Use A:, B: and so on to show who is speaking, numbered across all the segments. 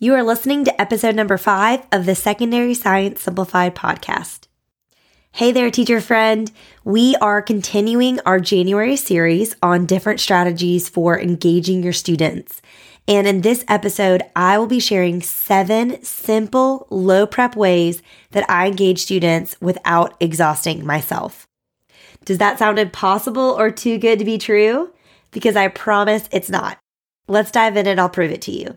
A: You are listening to episode number five of the Secondary Science Simplified podcast. Hey there, teacher friend. We are continuing our January series on different strategies for engaging your students. And in this episode, I will be sharing seven simple, low prep ways that I engage students without exhausting myself. Does that sound impossible or too good to be true? Because I promise it's not. Let's dive in and I'll prove it to you.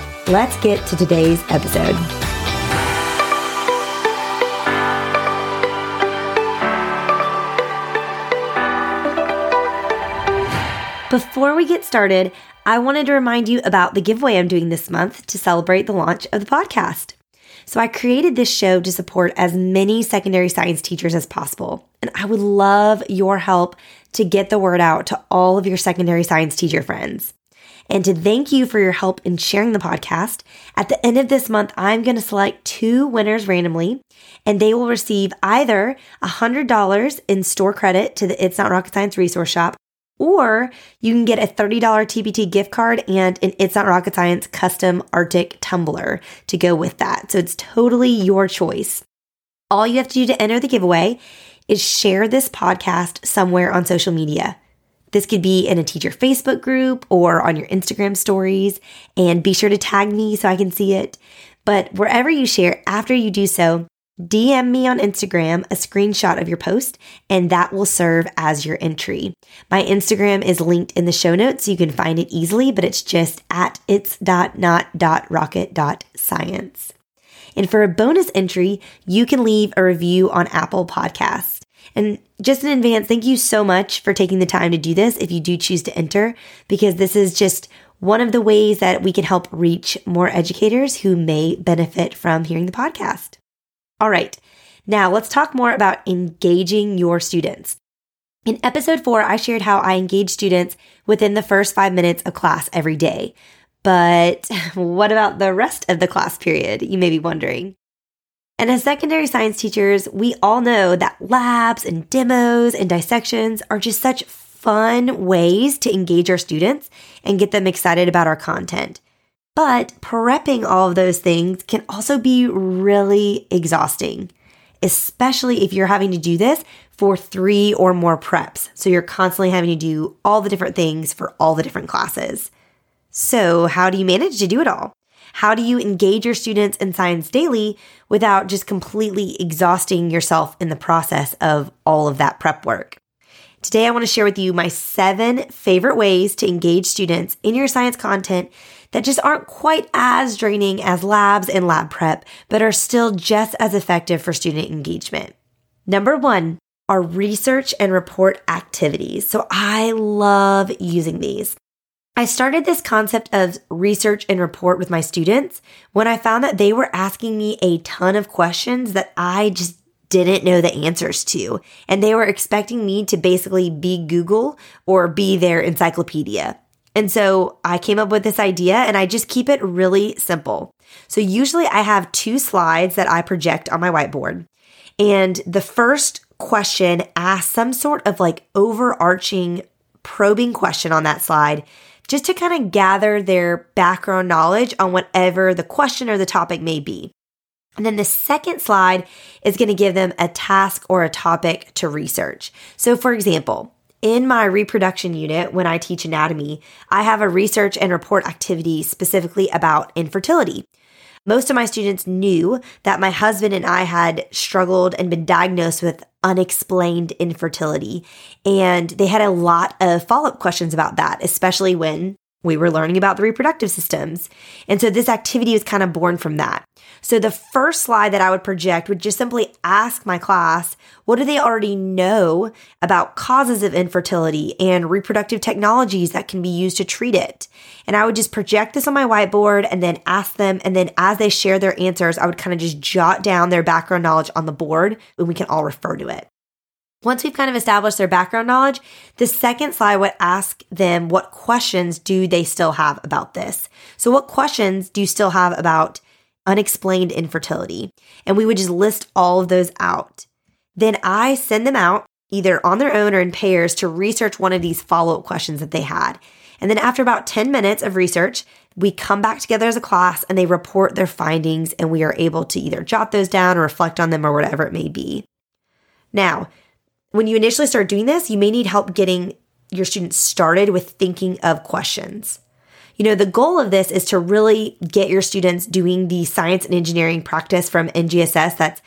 A: Let's get to today's episode. Before we get started, I wanted to remind you about the giveaway I'm doing this month to celebrate the launch of the podcast. So I created this show to support as many secondary science teachers as possible. And I would love your help to get the word out to all of your secondary science teacher friends. And to thank you for your help in sharing the podcast, at the end of this month, I'm going to select two winners randomly, and they will receive either $100 in store credit to the It's Not Rocket Science resource shop or you can get a $30 TpT gift card and an It's Not Rocket Science custom RTIC tumbler to go with that. So it's totally your choice. All you have to do to enter the giveaway is share this podcast somewhere on social media. This could be in a teacher Facebook group or on your Instagram stories, and be sure to tag me so I can see it. But wherever you share, after you do so, DM me on Instagram a screenshot of your post, and that will serve as your entry. My Instagram is linked in the show notes, so you can find it easily, but it's just at its.not.rocket.science. And for a bonus entry, you can leave a review on Apple Podcasts. And just in advance, thank you so much for taking the time to do this if you do choose to enter, because this is just one of the ways that we can help reach more educators who may benefit from hearing the podcast. All right, now let's talk more about engaging your students. In episode four, I shared how I engage students within the first five minutes of class every day. But what about the rest of the class period? You may be wondering. And as secondary science teachers, we all know that labs and demos and dissections are just such fun ways to engage our students and get them excited about our content. But prepping all of those things can also be really exhausting, especially if you're having to do this for three or more preps. So you're constantly having to do all the different things for all the different classes. So, how do you manage to do it all? How do you engage your students in science daily without just completely exhausting yourself in the process of all of that prep work? Today, I want to share with you my seven favorite ways to engage students in your science content that just aren't quite as draining as labs and lab prep, but are still just as effective for student engagement. Number one are research and report activities. So I love using these. I started this concept of research and report with my students when I found that they were asking me a ton of questions that I just didn't know the answers to. And they were expecting me to basically be Google or be their encyclopedia. And so I came up with this idea and I just keep it really simple. So usually I have two slides that I project on my whiteboard. And the first question asks some sort of like overarching probing question on that slide just to kind of gather their background knowledge on whatever the question or the topic may be. And then the second slide is going to give them a task or a topic to research. So, for example, in my reproduction unit, when I teach anatomy, I have a research and report activity specifically about infertility. Most of my students knew that my husband and I had struggled and been diagnosed with unexplained infertility. And they had a lot of follow up questions about that, especially when we were learning about the reproductive systems. And so this activity was kind of born from that. So the first slide that I would project would just simply ask my class, what do they already know about causes of infertility and reproductive technologies that can be used to treat it? And I would just project this on my whiteboard and then ask them. And then as they share their answers, I would kind of just jot down their background knowledge on the board and we can all refer to it. Once we've kind of established their background knowledge, the second slide would ask them what questions do they still have about this? So what questions do you still have about unexplained infertility. And we would just list all of those out. Then I send them out either on their own or in pairs to research one of these follow up questions that they had. And then after about 10 minutes of research, we come back together as a class and they report their findings, and we are able to either jot those down or reflect on them or whatever it may be. Now, when you initially start doing this, you may need help getting your students started with thinking of questions. You know, the goal of this is to really get your students doing the science and engineering practice from NGSS. That's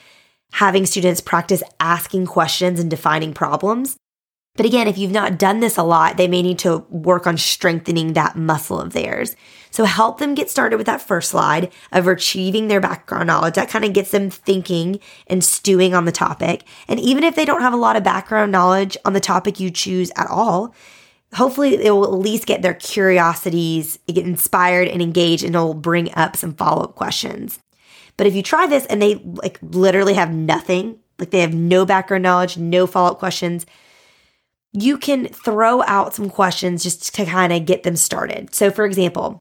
A: having students practice asking questions and defining problems. But again, if you've not done this a lot, they may need to work on strengthening that muscle of theirs. So help them get started with that first slide of achieving their background knowledge. That kind of gets them thinking and stewing on the topic. And even if they don't have a lot of background knowledge on the topic you choose at all, hopefully it will at least get their curiosities get inspired and engaged and it'll bring up some follow-up questions but if you try this and they like literally have nothing like they have no background knowledge no follow-up questions you can throw out some questions just to kind of get them started so for example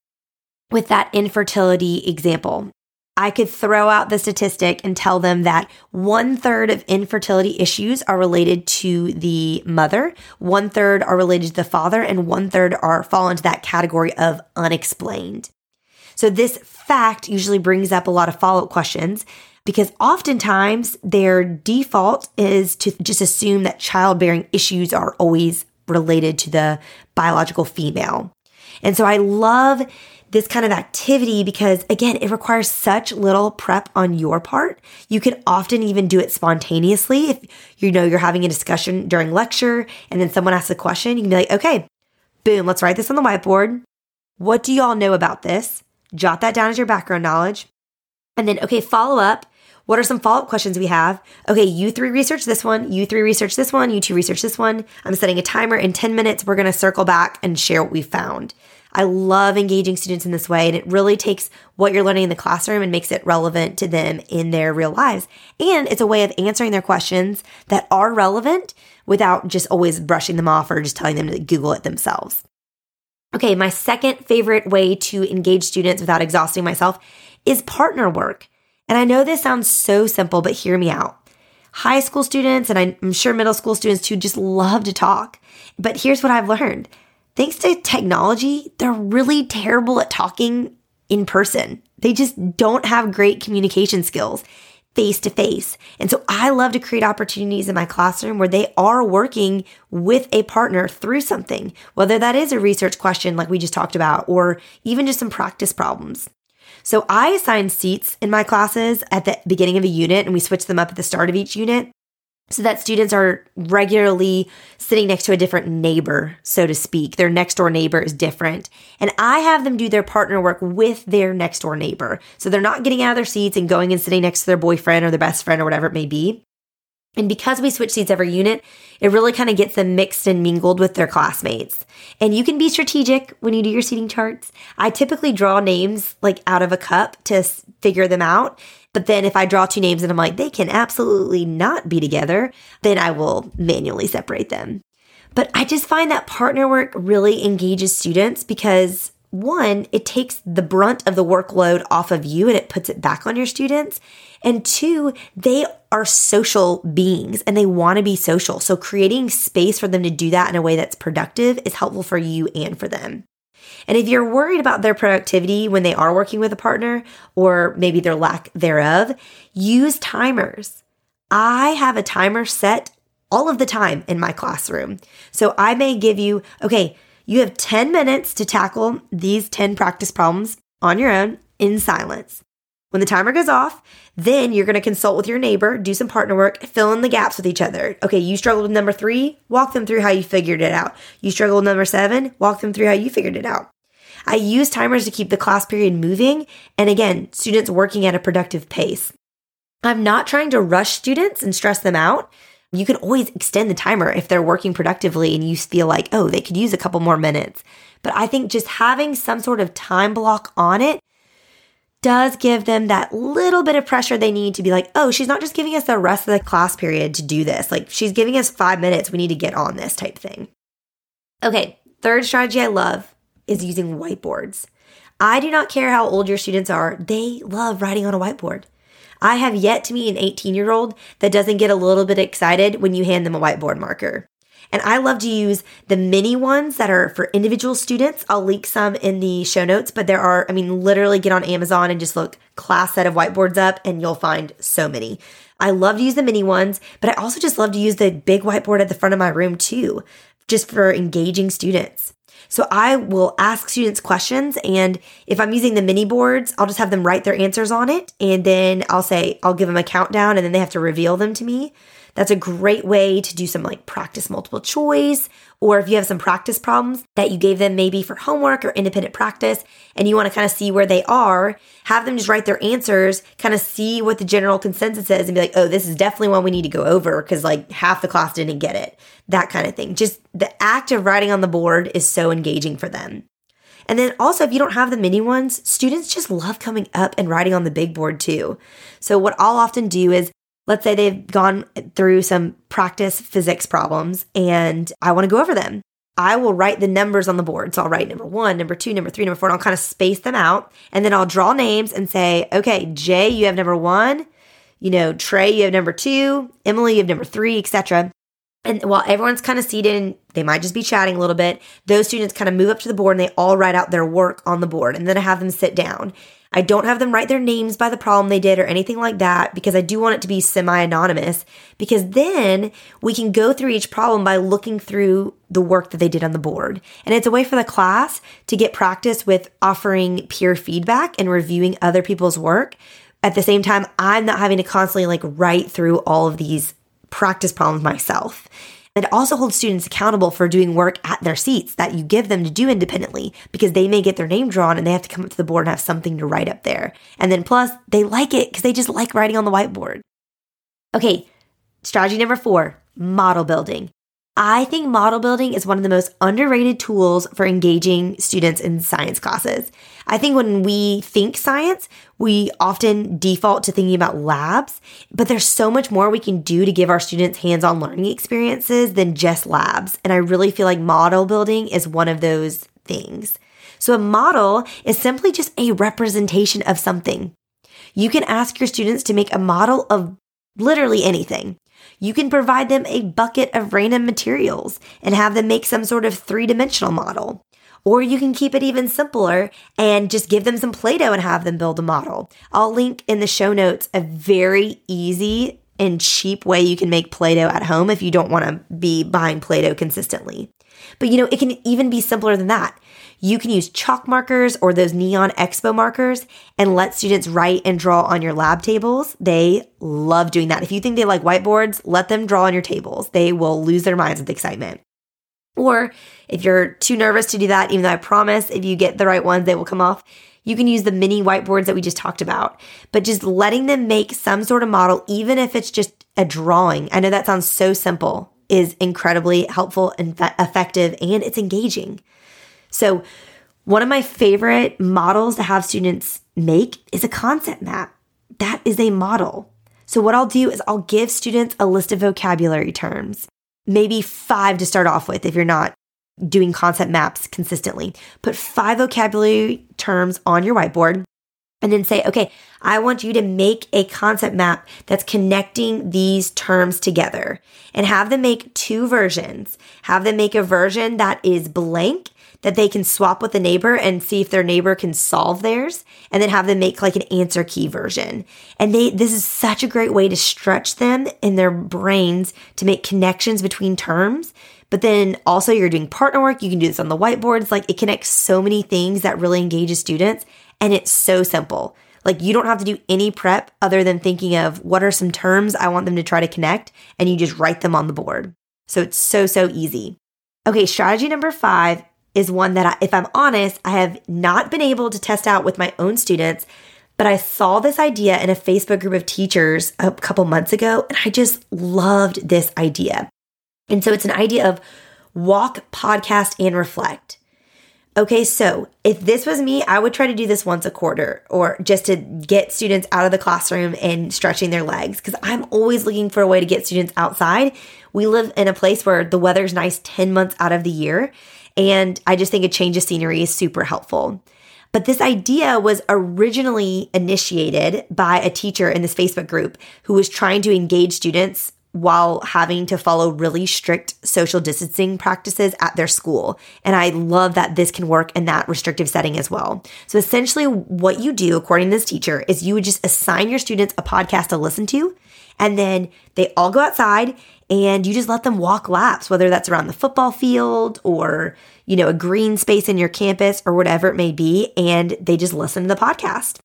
A: with that infertility example I could throw out the statistic and tell them that one third of infertility issues are related to the mother, one third are related to the father, and one third are fall into that category of unexplained. So this fact usually brings up a lot of follow up questions because oftentimes their default is to just assume that childbearing issues are always related to the biological female. And so I love this kind of activity because again, it requires such little prep on your part. You can often even do it spontaneously. If you know you're having a discussion during lecture and then someone asks a question, you can be like, okay, boom, let's write this on the whiteboard. What do you all know about this? Jot that down as your background knowledge. And then, okay, follow up. What are some follow up questions we have? Okay, you three research this one, you three research this one, you two research this one. I'm setting a timer in 10 minutes. We're going to circle back and share what we found. I love engaging students in this way, and it really takes what you're learning in the classroom and makes it relevant to them in their real lives. And it's a way of answering their questions that are relevant without just always brushing them off or just telling them to Google it themselves. Okay, my second favorite way to engage students without exhausting myself is partner work. And I know this sounds so simple, but hear me out. High school students, and I'm sure middle school students too, just love to talk. But here's what I've learned thanks to technology, they're really terrible at talking in person. They just don't have great communication skills face to face. And so I love to create opportunities in my classroom where they are working with a partner through something, whether that is a research question like we just talked about, or even just some practice problems. So I assign seats in my classes at the beginning of a unit and we switch them up at the start of each unit so that students are regularly sitting next to a different neighbor, so to speak. Their next door neighbor is different. And I have them do their partner work with their next door neighbor. So they're not getting out of their seats and going and sitting next to their boyfriend or their best friend or whatever it may be. And because we switch seats every unit, it really kind of gets them mixed and mingled with their classmates. And you can be strategic when you do your seating charts. I typically draw names like out of a cup to figure them out. But then if I draw two names and I'm like, they can absolutely not be together, then I will manually separate them. But I just find that partner work really engages students because one, it takes the brunt of the workload off of you and it puts it back on your students. And two, they are social beings and they want to be social. So creating space for them to do that in a way that's productive is helpful for you and for them. And if you're worried about their productivity when they are working with a partner or maybe their lack thereof, use timers. I have a timer set all of the time in my classroom. So I may give you, okay, you have 10 minutes to tackle these 10 practice problems on your own in silence. When the timer goes off, then you're going to consult with your neighbor, do some partner work, fill in the gaps with each other. Okay, you struggled with number three, walk them through how you figured it out. You struggled with number seven, walk them through how you figured it out. I use timers to keep the class period moving and again, students working at a productive pace. I'm not trying to rush students and stress them out. You can always extend the timer if they're working productively and you feel like, oh, they could use a couple more minutes. But I think just having some sort of time block on it does give them that little bit of pressure they need to be like, oh, she's not just giving us the rest of the class period to do this. Like, she's giving us five minutes. We need to get on this type thing. Okay, third strategy I love is using whiteboards. I do not care how old your students are, they love writing on a whiteboard. I have yet to meet an 18 year old that doesn't get a little bit excited when you hand them a whiteboard marker. And I love to use the mini ones that are for individual students. I'll link some in the show notes, but there are, I mean, literally get on Amazon and just look class set of whiteboards up and you'll find so many. I love to use the mini ones, but I also just love to use the big whiteboard at the front of my room too, just for engaging students. So I will ask students questions and if I'm using the mini boards, I'll just have them write their answers on it and then I'll say I'll give them a countdown and then they have to reveal them to me. That's a great way to do some like practice multiple choice, or if you have some practice problems that you gave them maybe for homework or independent practice, and you want to kind of see where they are, have them just write their answers, kind of see what the general consensus is, and be like, oh, this is definitely one we need to go over because like half the class didn't get it. That kind of thing. Just the act of writing on the board is so engaging for them. And then also, if you don't have the mini ones, students just love coming up and writing on the big board too. So, what I'll often do is Let's say they've gone through some practice physics problems and I want to go over them. I will write the numbers on the board. So I'll write number one, number two, number three, number four, and I'll kind of space them out. And then I'll draw names and say, okay, Jay, you have number one. You know, Trey, you have number two. Emily, you have number three, etc. And while everyone's kind of seated, they might just be chatting a little bit. Those students kind of move up to the board and they all write out their work on the board. And then I have them sit down. I don't have them write their names by the problem they did or anything like that because I do want it to be semi anonymous because then we can go through each problem by looking through the work that they did on the board. And it's a way for the class to get practice with offering peer feedback and reviewing other people's work. At the same time, I'm not having to constantly like write through all of these practice problems myself. It also holds students accountable for doing work at their seats that you give them to do independently because they may get their name drawn and they have to come up to the board and have something to write up there. And then plus, they like it because they just like writing on the whiteboard. Okay, strategy number four model building. I think model building is one of the most underrated tools for engaging students in science classes. I think when we think science, we often default to thinking about labs, but there's so much more we can do to give our students hands on learning experiences than just labs. And I really feel like model building is one of those things. So a model is simply just a representation of something. You can ask your students to make a model of literally anything. You can provide them a bucket of random materials and have them make some sort of three dimensional model. Or you can keep it even simpler and just give them some Play Doh and have them build a model. I'll link in the show notes a very easy and cheap way you can make Play Doh at home if you don't want to be buying Play Doh consistently. But you know, it can even be simpler than that. You can use chalk markers or those neon expo markers and let students write and draw on your lab tables. They love doing that. If you think they like whiteboards, let them draw on your tables. They will lose their minds with excitement. Or if you're too nervous to do that, even though I promise if you get the right ones, they will come off. You can use the mini whiteboards that we just talked about, but just letting them make some sort of model, even if it's just a drawing. I know that sounds so simple, is incredibly helpful and effective and it's engaging. So, one of my favorite models to have students make is a concept map. That is a model. So, what I'll do is I'll give students a list of vocabulary terms, maybe five to start off with if you're not doing concept maps consistently. Put five vocabulary terms on your whiteboard and then say, okay, I want you to make a concept map that's connecting these terms together and have them make two versions. Have them make a version that is blank that they can swap with a neighbor and see if their neighbor can solve theirs and then have them make like an answer key version. And they this is such a great way to stretch them in their brains to make connections between terms. But then also you're doing partner work, you can do this on the whiteboards, like it connects so many things that really engages students and it's so simple. Like you don't have to do any prep other than thinking of what are some terms I want them to try to connect and you just write them on the board. So it's so so easy. Okay, strategy number 5 is one that, I, if I'm honest, I have not been able to test out with my own students. But I saw this idea in a Facebook group of teachers a couple months ago, and I just loved this idea. And so it's an idea of walk, podcast, and reflect. Okay, so if this was me, I would try to do this once a quarter or just to get students out of the classroom and stretching their legs because I'm always looking for a way to get students outside. We live in a place where the weather's nice 10 months out of the year. And I just think a change of scenery is super helpful. But this idea was originally initiated by a teacher in this Facebook group who was trying to engage students while having to follow really strict social distancing practices at their school. And I love that this can work in that restrictive setting as well. So essentially, what you do, according to this teacher, is you would just assign your students a podcast to listen to. And then they all go outside and you just let them walk laps, whether that's around the football field or, you know, a green space in your campus or whatever it may be. And they just listen to the podcast.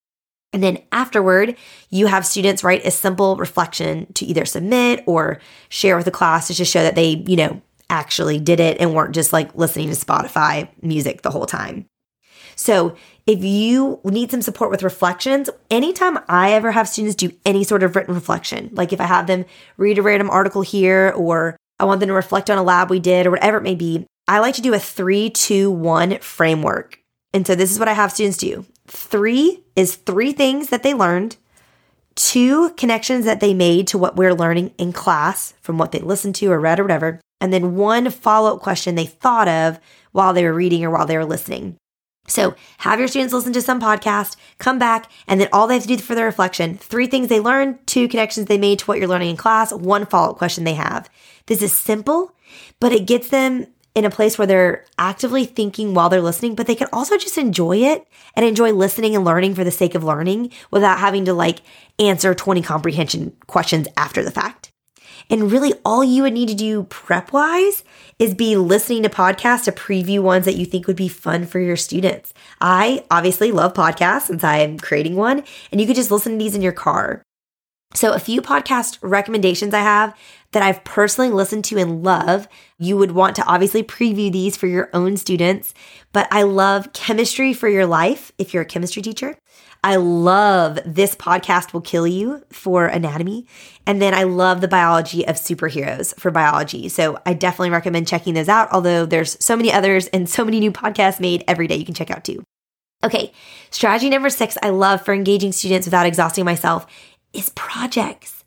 A: And then afterward, you have students write a simple reflection to either submit or share with the class to just show that they, you know, actually did it and weren't just like listening to Spotify music the whole time. So, if you need some support with reflections, anytime I ever have students do any sort of written reflection, like if I have them read a random article here or I want them to reflect on a lab we did or whatever it may be, I like to do a three, two, one framework. And so this is what I have students do. Three is three things that they learned, two connections that they made to what we're learning in class from what they listened to or read or whatever, and then one follow up question they thought of while they were reading or while they were listening. So have your students listen to some podcast, come back, and then all they have to do for their reflection, three things they learned, two connections they made to what you're learning in class, one follow up question they have. This is simple, but it gets them in a place where they're actively thinking while they're listening, but they can also just enjoy it and enjoy listening and learning for the sake of learning without having to like answer 20 comprehension questions after the fact. And really, all you would need to do prep wise is be listening to podcasts to preview ones that you think would be fun for your students. I obviously love podcasts since I am creating one, and you could just listen to these in your car. So, a few podcast recommendations I have that I've personally listened to and love. You would want to obviously preview these for your own students, but I love Chemistry for Your Life if you're a chemistry teacher. I love This Podcast Will Kill You for anatomy. And then I love the biology of superheroes for biology. So I definitely recommend checking those out, although there's so many others and so many new podcasts made every day you can check out too. Okay, strategy number six I love for engaging students without exhausting myself is projects.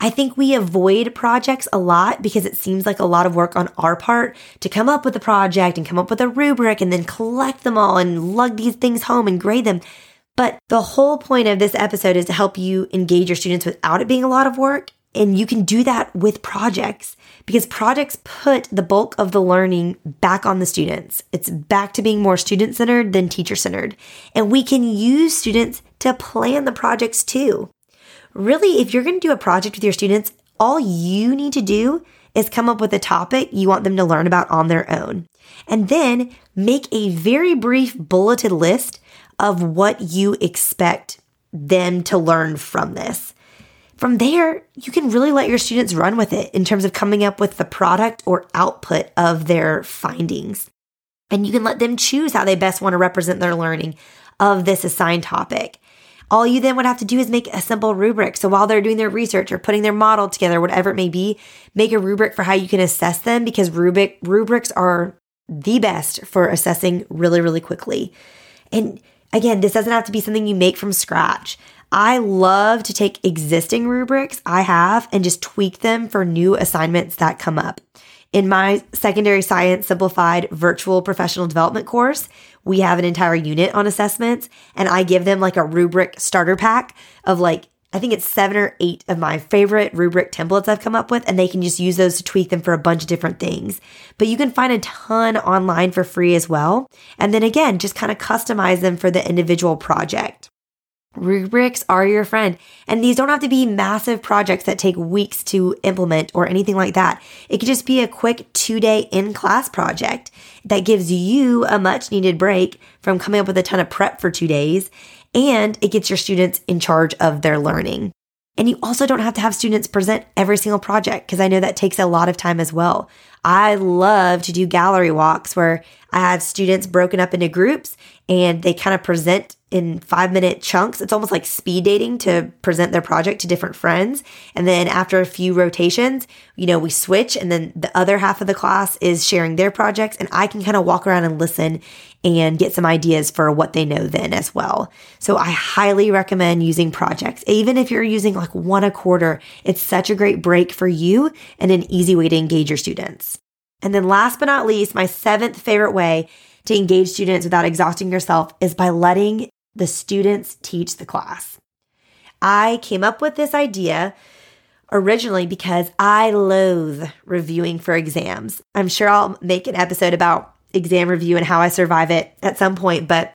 A: I think we avoid projects a lot because it seems like a lot of work on our part to come up with a project and come up with a rubric and then collect them all and lug these things home and grade them. But the whole point of this episode is to help you engage your students without it being a lot of work. And you can do that with projects because projects put the bulk of the learning back on the students. It's back to being more student centered than teacher centered. And we can use students to plan the projects too really, if you're going to do a project with your students, all you need to do is come up with a topic you want them to learn about on their own. And then make a very brief bulleted list of what you expect them to learn from this. From there, you can really let your students run with it in terms of coming up with the product or output of their findings. And you can let them choose how they best want to represent their learning of this assigned topic. All you then would have to do is make a simple rubric. So while they're doing their research or putting their model together, whatever it may be, make a rubric for how you can assess them because rubric rubrics are the best for assessing really, really quickly. And again, this doesn't have to be something you make from scratch. I love to take existing rubrics I have and just tweak them for new assignments that come up. In my secondary science simplified virtual professional development course, we have an entire unit on assessments and I give them like a rubric starter pack of like I think it's seven or eight of my favorite rubric templates I've come up with, and they can just use those to tweak them for a bunch of different things. But you can find a ton online for free as well. And then again, just kind of customize them for the individual project. Rubrics are your friend. And these don't have to be massive projects that take weeks to implement or anything like that. It could just be a quick two day in class project that gives you a much needed break from coming up with a ton of prep for two days. And it gets your students in charge of their learning. And you also don't have to have students present every single project because I know that takes a lot of time as well. I love to do gallery walks where I have students broken up into groups and they kind of present in five minute chunks. It's almost like speed dating to present their project to different friends. And then after a few rotations, you know, we switch and then the other half of the class is sharing their projects and I can kind of walk around and listen and get some ideas for what they know then as well. So I highly recommend using projects. Even if you're using like one a quarter, it's such a great break for you and an easy way to engage your students. And then last but not least, my seventh favorite way to engage students without exhausting yourself is by letting the students teach the class. I came up with this idea originally because I loathe reviewing for exams. I'm sure I'll make an episode about exam review and how I survive it at some point, but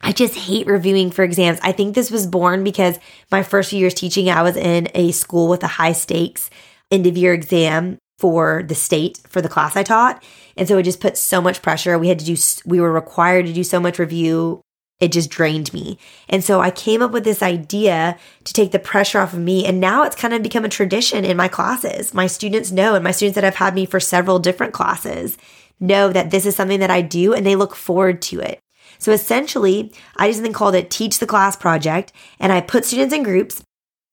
A: I just hate reviewing for exams. I think this was born because my first few years teaching, I was in a school with a high stakes end of year exam for the state for the class I taught. And so it just put so much pressure. We had to do, we were required to do so much review it just drained me. And so I came up with this idea to take the pressure off of me. And now it's kind of become a tradition in my classes. My students know, and my students that have had me for several different classes know that this is something that I do and they look forward to it. So essentially, I just something called a teach the class project and I put students in groups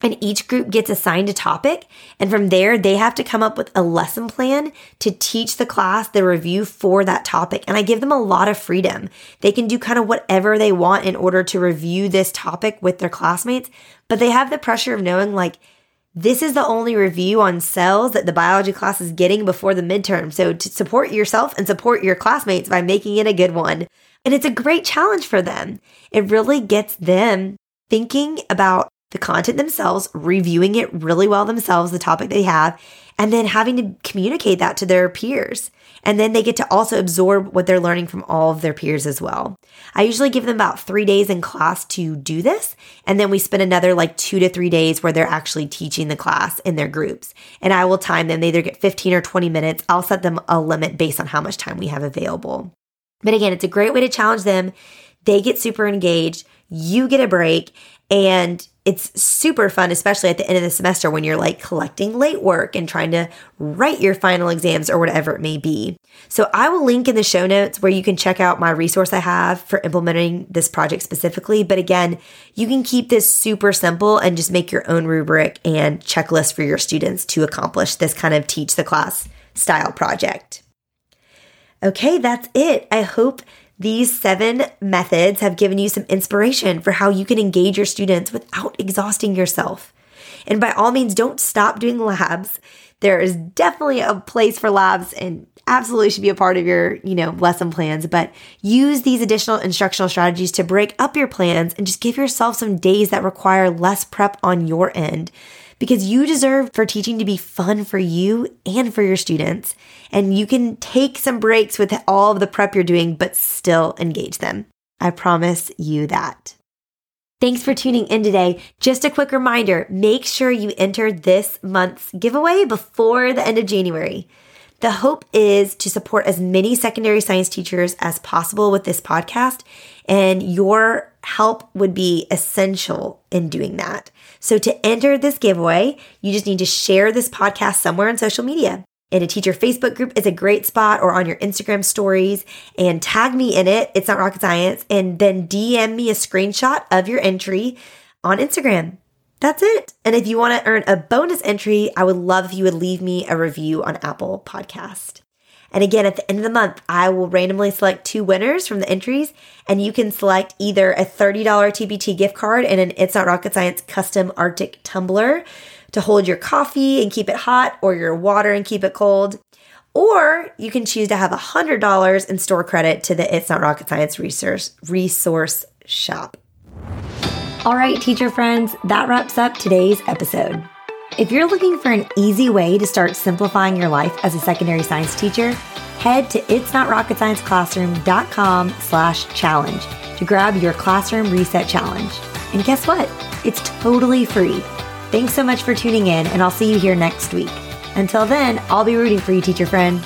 A: and each group gets assigned a topic. And from there, they have to come up with a lesson plan to teach the class the review for that topic. And I give them a lot of freedom. They can do kind of whatever they want in order to review this topic with their classmates, but they have the pressure of knowing like, this is the only review on cells that the biology class is getting before the midterm. So to support yourself and support your classmates by making it a good one. And it's a great challenge for them. It really gets them thinking about the content themselves, reviewing it really well themselves, the topic they have, and then having to communicate that to their peers. And then they get to also absorb what they're learning from all of their peers as well. I usually give them about three days in class to do this. And then we spend another like two to three days where they're actually teaching the class in their groups. And I will time them. They either get 15 or 20 minutes. I'll set them a limit based on how much time we have available. But again, it's a great way to challenge them. They get super engaged. You get a break and it's super fun, especially at the end of the semester when you're like collecting late work and trying to write your final exams or whatever it may be. So I will link in the show notes where you can check out my resource I have for implementing this project specifically. But again, you can keep this super simple and just make your own rubric and checklist for your students to accomplish this kind of teach the class style project. Okay, that's it. I hope these seven methods have given you some inspiration for how you can engage your students without exhausting yourself. And by all means, don't stop doing labs. There is definitely a place for labs and absolutely should be a part of your, you know, lesson plans, but use these additional instructional strategies to break up your plans and just give yourself some days that require less prep on your end because you deserve for teaching to be fun for you and for your students. And you can take some breaks with all of the prep you're doing, but still engage them. I promise you that. Thanks for tuning in today. Just a quick reminder make sure you enter this month's giveaway before the end of January. The hope is to support as many secondary science teachers as possible with this podcast, and your help would be essential in doing that. So to enter this giveaway, you just need to share this podcast somewhere on social media. In a teacher Facebook group is a great spot or on your Instagram stories and tag me in it. It's not rocket science. And then DM me a screenshot of your entry on Instagram. That's it. And if you want to earn a bonus entry, I would love if you would leave me a review on Apple Podcast. And again, at the end of the month, I will randomly select two winners from the entries, and you can select either a $30 TpT gift card and an It's Not Rocket Science custom RTIC tumbler to hold your coffee and keep it hot, or your water and keep it cold. Or you can choose to have $100 in store credit to the It's Not Rocket Science resource, resource shop. All right, teacher friends, that wraps up today's episode. If you're looking for an easy way to start simplifying your life as a secondary science teacher, head to itsnotrocketscienceclassroom.com slash challenge to grab your classroom reset challenge. And guess what? It's totally free. Thanks so much for tuning in, and I'll see you here next week. Until then, I'll be rooting for you, teacher friend.